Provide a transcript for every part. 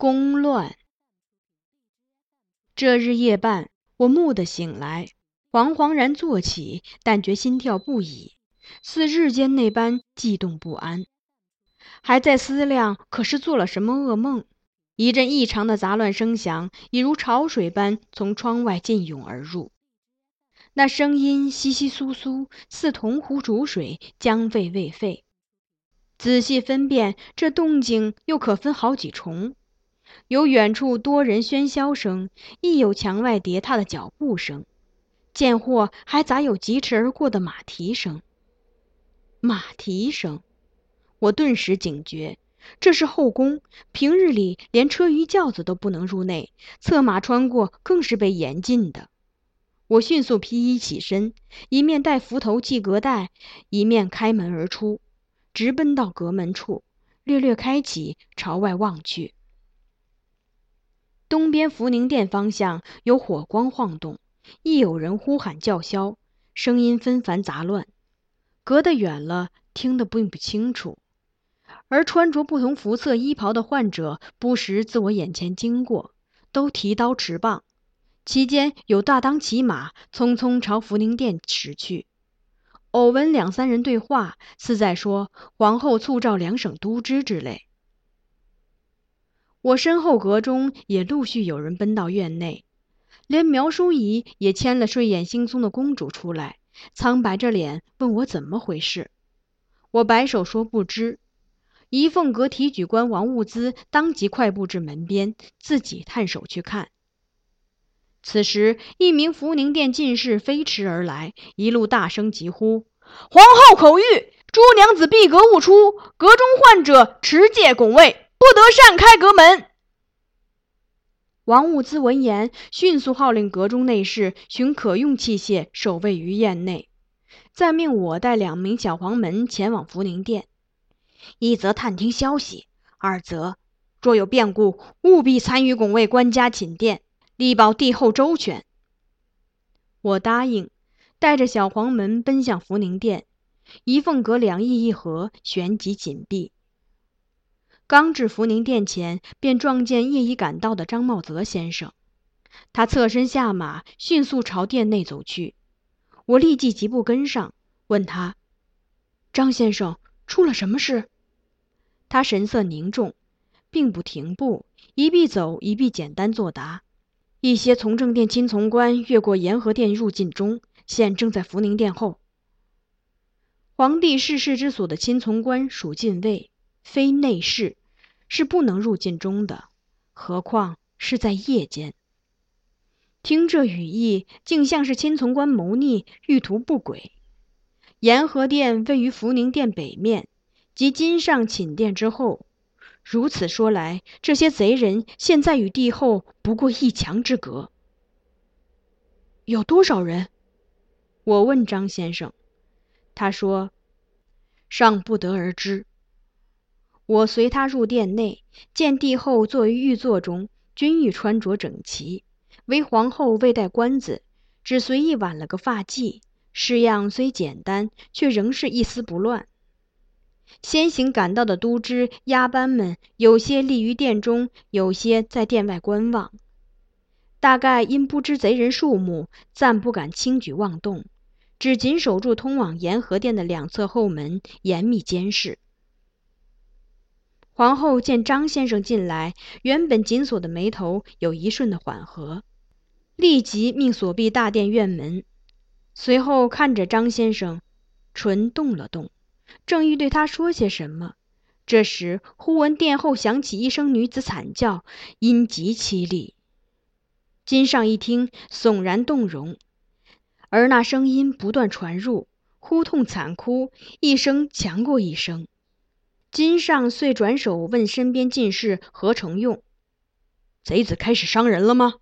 宫乱。这日夜半，我蓦地醒来，惶惶然坐起，但觉心跳不已，似日间那般悸动不安。还在思量，可是做了什么噩梦？一阵异常的杂乱声响，已如潮水般从窗外进涌而入。那声音窸窸窣窣，似铜壶煮水，将沸未沸。仔细分辨，这动静又可分好几重。有远处多人喧嚣声，亦有墙外跌踏的脚步声，见或还杂有疾驰而过的马蹄声。马蹄声，我顿时警觉，这是后宫，平日里连车舆轿子都不能入内，策马穿过更是被严禁的。我迅速披衣起身，一面带扶头系隔带，一面开门而出，直奔到阁门处，略略开启，朝外望去。东边福宁殿方向有火光晃动，亦有人呼喊叫嚣，声音纷繁杂乱。隔得远了，听得并不清楚。而穿着不同服色衣袍的患者不时自我眼前经过，都提刀持棒，其间有大当骑马，匆匆朝福宁殿驶去。偶闻两三人对话，似在说皇后促召两省都知之类。我身后阁中也陆续有人奔到院内，连苗淑仪也牵了睡眼惺忪的公主出来，苍白着脸问我怎么回事。我摆手说不知。仪凤阁提举官王物资当即快步至门边，自己探手去看。此时，一名福宁殿进士飞驰而来，一路大声疾呼：“皇后口谕，诸娘子闭阁勿出，阁中患者持戒拱卫。”不得擅开阁门。王物资闻言，迅速号令阁中内侍寻可用器械守卫于院内，再命我带两名小黄门前往福宁殿，一则探听消息，二则若有变故，务必参与拱卫官家寝殿，力保帝后周全。我答应，带着小黄门奔向福宁殿，仪凤阁两翼一合，旋即紧闭。刚至福宁殿前，便撞见夜已赶到的张茂泽先生。他侧身下马，迅速朝殿内走去。我立即疾步跟上，问他：“张先生，出了什么事？”他神色凝重，并不停步，一臂走，一臂简单作答：“一些从政殿亲从官越过延和殿入晋中，现正在福宁殿后。皇帝逝世之所的亲从官属禁卫，非内侍。”是不能入禁中的，何况是在夜间。听这语意，竟像是亲从官谋逆，欲图不轨。延和殿位于福宁殿北面，即今上寝殿之后。如此说来，这些贼人现在与帝后不过一墙之隔。有多少人？我问张先生，他说：“尚不得而知。”我随他入殿内，见帝后坐于御座中，均欲穿着整齐。唯皇后未戴冠子，只随意挽了个发髻，式样虽简单，却仍是一丝不乱。先行赶到的都知押班们，有些立于殿中，有些在殿外观望。大概因不知贼人数目，暂不敢轻举妄动，只紧守住通往延和殿的两侧后门，严密监视。皇后见张先生进来，原本紧锁的眉头有一瞬的缓和，立即命锁闭大殿院门。随后看着张先生，唇动了动，正欲对他说些什么，这时忽闻殿后响起一声女子惨叫，音极凄厉。金上一听，悚然动容，而那声音不断传入，呼痛惨哭，一声强过一声。金上遂转手问身边进士何成用：“贼子开始伤人了吗？”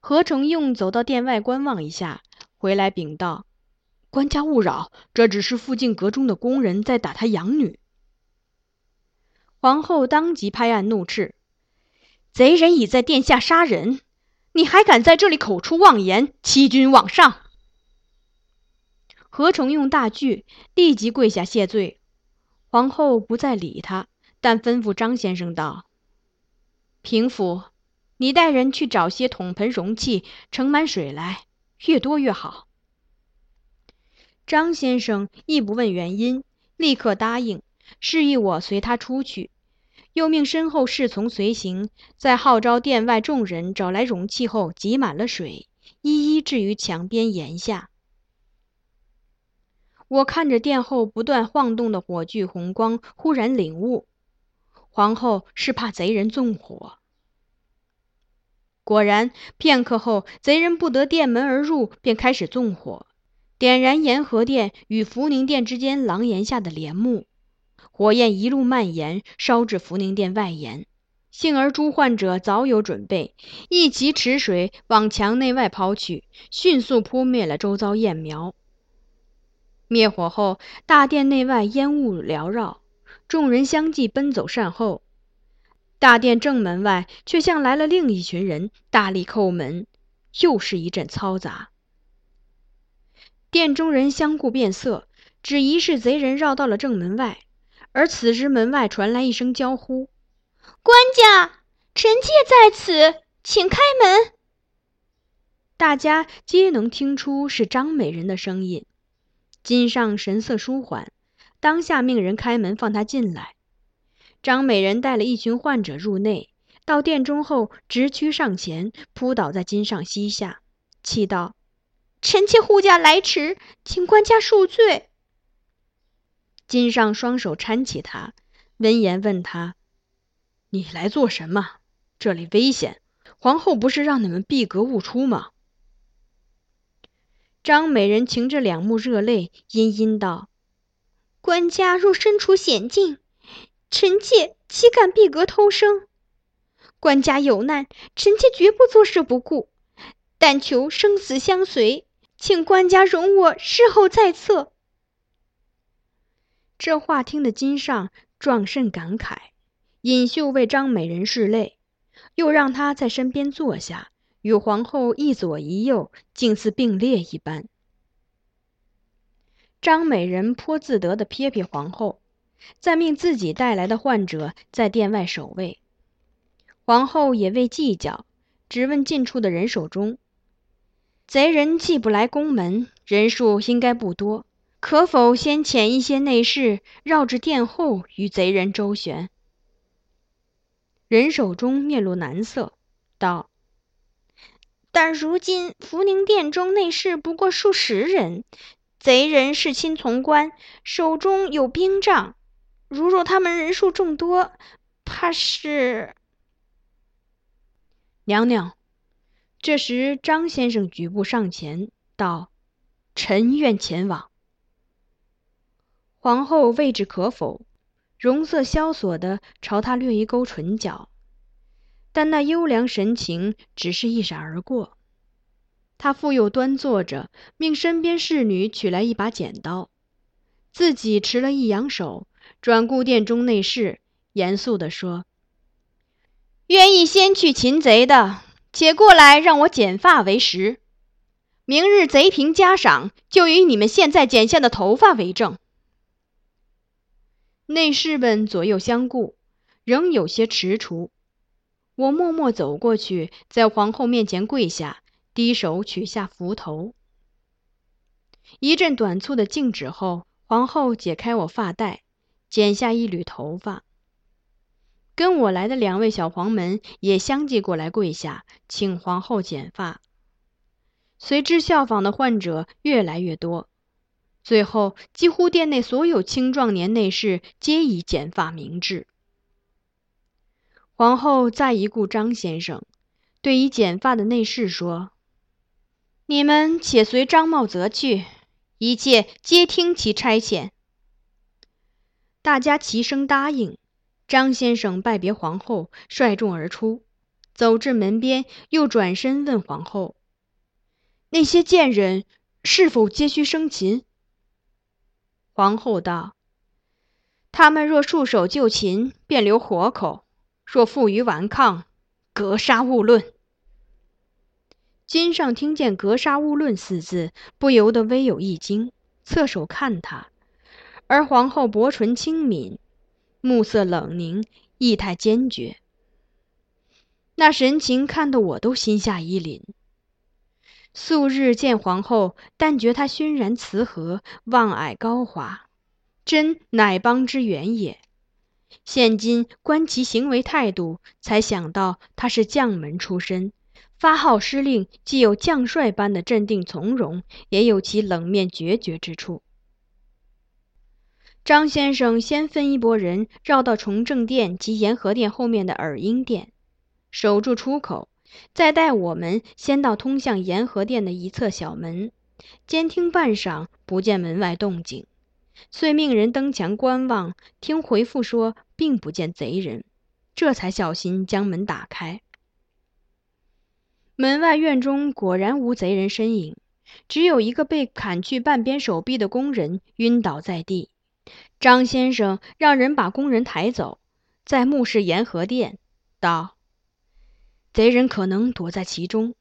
何成用走到殿外观望一下，回来禀道：“官家勿扰，这只是附近阁中的宫人在打他养女。”皇后当即拍案怒斥：“贼人已在殿下杀人，你还敢在这里口出妄言，欺君罔上！”何承用大惧，立即跪下谢罪。皇后不再理他，但吩咐张先生道：“平府，你带人去找些桶盆容器，盛满水来，越多越好。”张先生亦不问原因，立刻答应，示意我随他出去，又命身后侍从随行，在号召殿外众人找来容器后，挤满了水，一一置于墙边檐下。我看着殿后不断晃动的火炬红光，忽然领悟，皇后是怕贼人纵火。果然，片刻后，贼人不得殿门而入，便开始纵火。点燃延和殿与福宁殿之间廊檐下的帘幕，火焰一路蔓延，烧至福宁殿外檐。幸而诸患者早有准备，一齐持水往墙内外抛去，迅速扑灭了周遭焰苗。灭火后，大殿内外烟雾缭绕，众人相继奔走善后。大殿正门外却像来了另一群人，大力叩门，又是一阵嘈杂。殿中人相顾变色，只疑是贼人绕到了正门外。而此时门外传来一声娇呼：“官家，臣妾在此，请开门。”大家皆能听出是张美人的声音。金上神色舒缓，当下命人开门放他进来。张美人带了一群患者入内，到殿中后，直趋上前，扑倒在金上膝下，泣道。臣妾护驾来迟，请官家恕罪。金上双手搀起他，温言问他：“你来做什么？这里危险，皇后不是让你们闭阁勿出吗？”张美人噙着两目热泪，殷殷道：“官家若身处险境，臣妾岂敢闭阁偷生？官家有难，臣妾绝不坐视不顾，但求生死相随。”请官家容我事后再策。这话听得金上壮甚感慨，尹秀为张美人拭泪，又让她在身边坐下，与皇后一左一右，竟似并列一般。张美人颇自得地瞥瞥皇后，再命自己带来的患者在殿外守卫。皇后也未计较，只问近处的人手中。贼人既不来宫门，人数应该不多，可否先遣一些内侍绕至殿后与贼人周旋？人手中面露难色，道：“但如今福宁殿中内侍不过数十人，贼人是亲从官，手中有兵杖，如若他们人数众多，怕是……娘娘。”这时，张先生举步上前道：“臣愿前往。”皇后未知可否，容色萧索的朝他略一勾唇角，但那优良神情只是一闪而过。他复又端坐着，命身边侍女取来一把剪刀，自己持了一扬手，转顾殿中内侍，严肃地说：“愿意先去擒贼的。”且过来，让我剪发为实。明日贼平加赏，就以你们现在剪下的头发为证。内侍们左右相顾，仍有些踟蹰。我默默走过去，在皇后面前跪下，低手取下符头。一阵短促的静止后，皇后解开我发带，剪下一缕头发。跟我来的两位小黄门也相继过来跪下，请皇后剪发。随之效仿的患者越来越多，最后几乎殿内所有青壮年内侍皆以剪发明志。皇后再一顾张先生，对已剪发的内侍说：“你们且随张茂泽去，一切皆听其差遣。”大家齐声答应。张先生拜别皇后，率众而出，走至门边，又转身问皇后：“那些贱人是否皆需生擒？”皇后道：“他们若束手就擒，便留活口；若负隅顽抗，格杀勿论。”金上听见“格杀勿论”四字，不由得微有一惊，侧手看他，而皇后薄唇轻抿。目色冷凝，意态坚决。那神情看得我都心下一凛。素日见皇后，但觉她熏然慈和，望蔼高华，真乃邦之源也。现今观其行为态度，才想到他是将门出身，发号施令，既有将帅般的镇定从容，也有其冷面决绝之处。张先生先分一拨人绕到崇政殿及延和殿后面的耳音殿，守住出口，再带我们先到通向延和殿的一侧小门，监听半晌，不见门外动静。遂命人登墙观望，听回复说并不见贼人，这才小心将门打开。门外院中果然无贼人身影，只有一个被砍去半边手臂的工人晕倒在地。张先生让人把工人抬走，在目视延和殿，道：“贼人可能躲在其中。”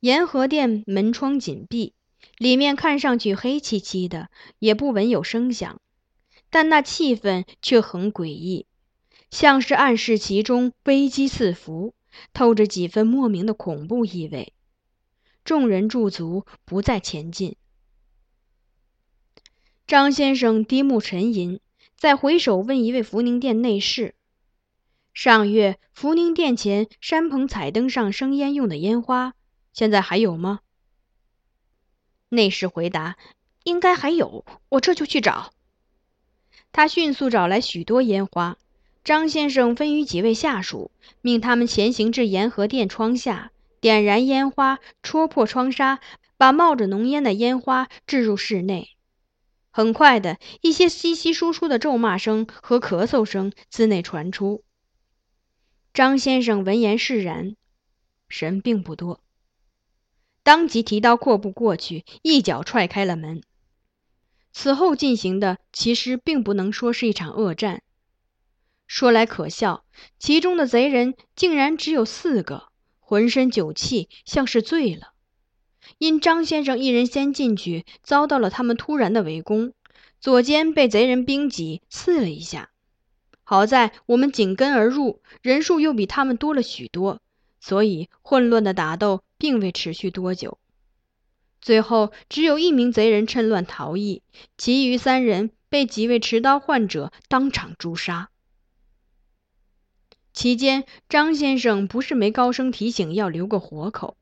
延和殿门窗紧闭。里面看上去黑漆漆的，也不闻有声响，但那气氛却很诡异，像是暗示其中危机四伏，透着几分莫名的恐怖意味。众人驻足，不再前进。张先生低目沉吟，再回首问一位福宁殿内侍：“上月福宁殿前山棚彩灯上生烟用的烟花，现在还有吗？”内侍回答：“应该还有，我这就去找。”他迅速找来许多烟花。张先生分与几位下属，命他们前行至延和殿窗下，点燃烟花，戳破窗纱，把冒着浓烟的烟花置入室内。很快的，一些稀稀疏疏的咒骂声和咳嗽声自内传出。张先生闻言释然，人并不多。当即提刀阔步过去，一脚踹开了门。此后进行的其实并不能说是一场恶战。说来可笑，其中的贼人竟然只有四个，浑身酒气，像是醉了。因张先生一人先进去，遭到了他们突然的围攻，左肩被贼人兵戟刺了一下。好在我们紧跟而入，人数又比他们多了许多。所以，混乱的打斗并未持续多久。最后，只有一名贼人趁乱逃逸，其余三人被几位持刀患者当场诛杀。期间，张先生不是没高声提醒要留个活口，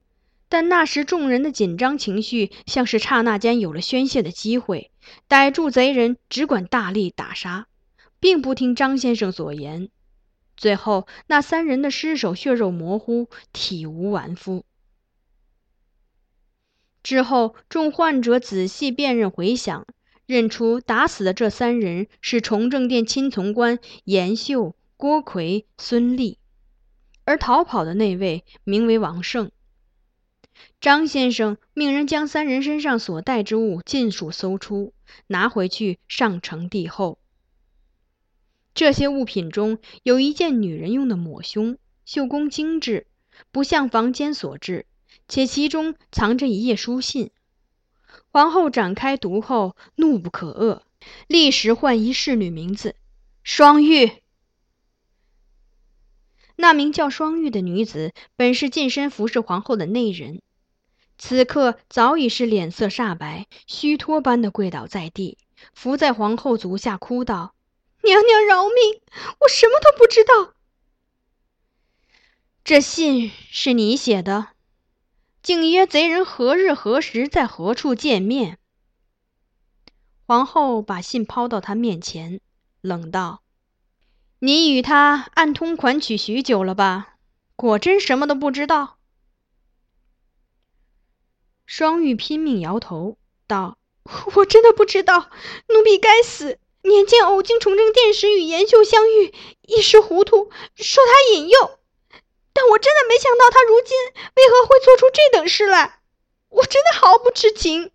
但那时众人的紧张情绪像是刹那间有了宣泄的机会，逮住贼人只管大力打杀，并不听张先生所言。最后，那三人的尸首血肉模糊，体无完肤。之后，众患者仔细辨认回想，认出打死的这三人是崇政殿亲从官严秀、郭奎、孙立，而逃跑的那位名为王胜。张先生命人将三人身上所带之物尽数搜出，拿回去上呈帝后。这些物品中有一件女人用的抹胸，绣工精致，不像房间所制，且其中藏着一页书信。皇后展开读后，怒不可遏，立时唤一侍女名字：双玉。那名叫双玉的女子，本是近身服侍皇后的内人，此刻早已是脸色煞白，虚脱般的跪倒在地，伏在皇后足下，哭道。娘娘饶命！我什么都不知道。这信是你写的，竟约贼人何日何时在何处见面？皇后把信抛到他面前，冷道：“你与他暗通款曲许久了吧？果真什么都不知道？”双玉拼命摇头道：“我真的不知道，奴婢该死。”年间偶经崇政殿时与延秀相遇，一时糊涂，受他引诱。但我真的没想到他如今为何会做出这等事来，我真的毫不知情。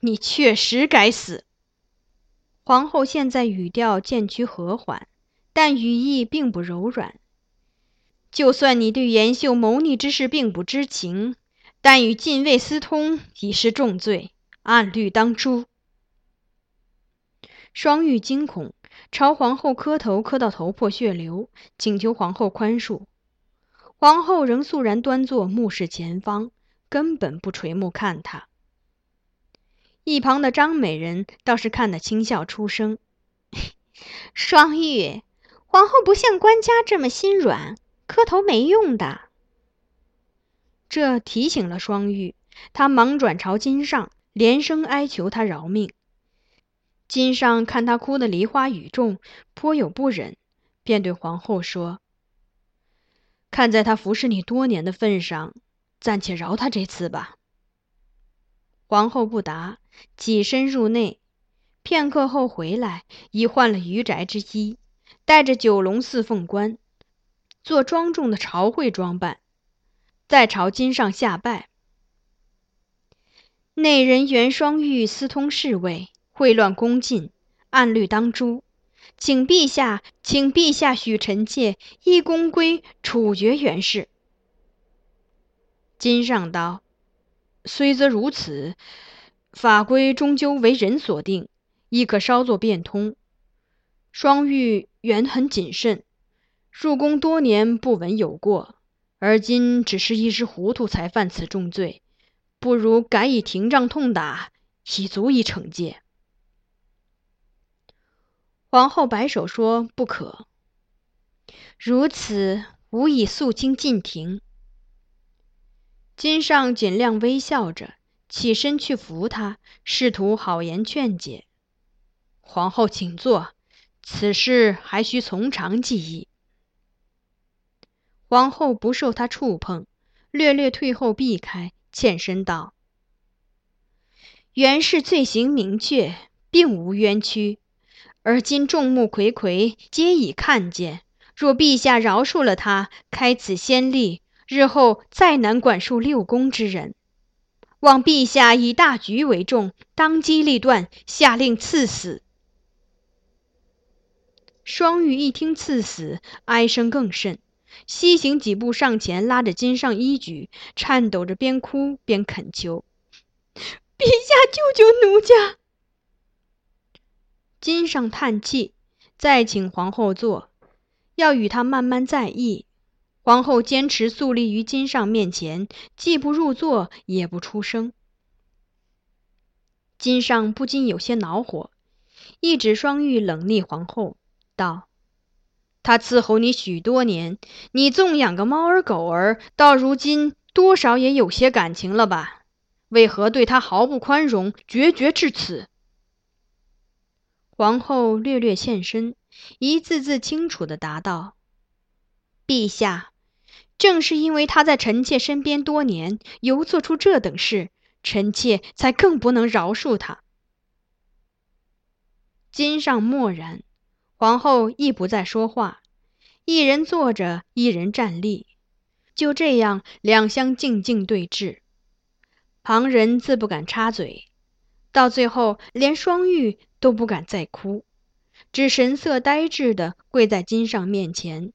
你确实该死。皇后现在语调渐趋和缓，但语意并不柔软。就算你对严秀谋逆之事并不知情，但与禁卫私通已是重罪，按律当诛。双玉惊恐，朝皇后磕头，磕到头破血流，请求皇后宽恕。皇后仍肃然端坐，目视前方，根本不垂目看他。一旁的张美人倒是看得轻笑出声：“ 双玉，皇后不像官家这么心软，磕头没用的。”这提醒了双玉，她忙转朝金上，连声哀求他饶命。金上看她哭得梨花雨中，颇有不忍，便对皇后说。看在他服侍你多年的份上，暂且饶他这次吧。皇后不答，起身入内，片刻后回来，已换了余宅之衣，带着九龙四凤冠，做庄重的朝会装扮，再朝金上下拜。内人袁双玉私通侍卫，秽乱宫禁，按律当诛。请陛下，请陛下许臣妾一功归，处决袁氏。金上道：“虽则如此，法规终究为人所定，亦可稍作变通。双玉原很谨慎，入宫多年不闻有过，而今只是一时糊涂才犯此重罪，不如改以廷杖痛打，已足以惩戒。”皇后摆手说：“不可。如此，无以肃清禁庭。”金上尽量微笑着起身去扶他，试图好言劝解。皇后请坐，此事还需从长计议。皇后不受他触碰，略略退后避开，欠身道：“袁氏罪行明确，并无冤屈。”而今众目睽睽，皆已看见。若陛下饶恕了他，开此先例，日后再难管束六宫之人。望陛下以大局为重，当机立断，下令赐死。双玉一听赐死，哀声更甚，西行几步上前，拉着金上衣举，颤抖着边哭边恳求：“ 陛下救救奴家！”金上叹气，再请皇后坐，要与他慢慢再议。皇后坚持肃立于金上面前，既不入座，也不出声。金上不禁有些恼火，一指双玉，冷厉皇后道：“他伺候你许多年，你纵养个猫儿狗儿，到如今多少也有些感情了吧？为何对他毫不宽容，决绝至此？”皇后略略欠身，一字字清楚地答道：“陛下，正是因为他在臣妾身边多年，犹做出这等事，臣妾才更不能饶恕他。”金上默然，皇后亦不再说话，一人坐着，一人站立，就这样两相静静对峙，旁人自不敢插嘴。到最后，连双玉都不敢再哭，只神色呆滞地跪在金上面前。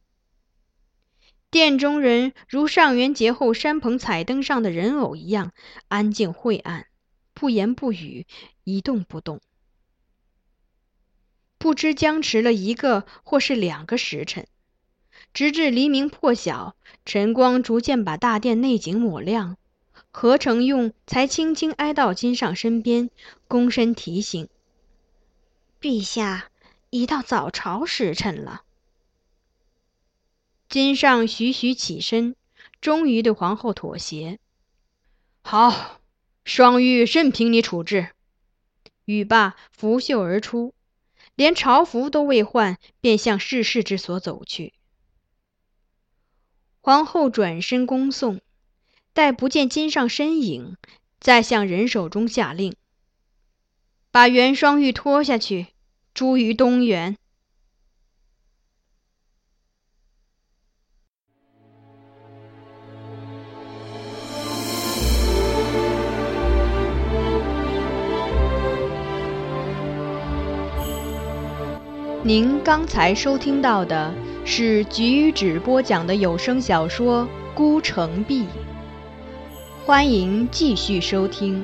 殿中人如上元节后山棚彩灯上的人偶一样，安静晦暗，不言不语，一动不动。不知僵持了一个或是两个时辰，直至黎明破晓，晨光逐渐把大殿内景抹亮。何成用才轻轻挨到金上身边，躬身提醒：“陛下，已到早朝时辰了。”金上徐徐起身，终于对皇后妥协：“好，双玉任凭你处置。”语罢，拂袖而出，连朝服都未换，便向逝世之所走去。皇后转身恭送。待不见金上身影，再向人手中下令，把袁双玉拖下去，诛于东园。您刚才收听到的是菊止播讲的有声小说《孤城闭》。欢迎继续收听。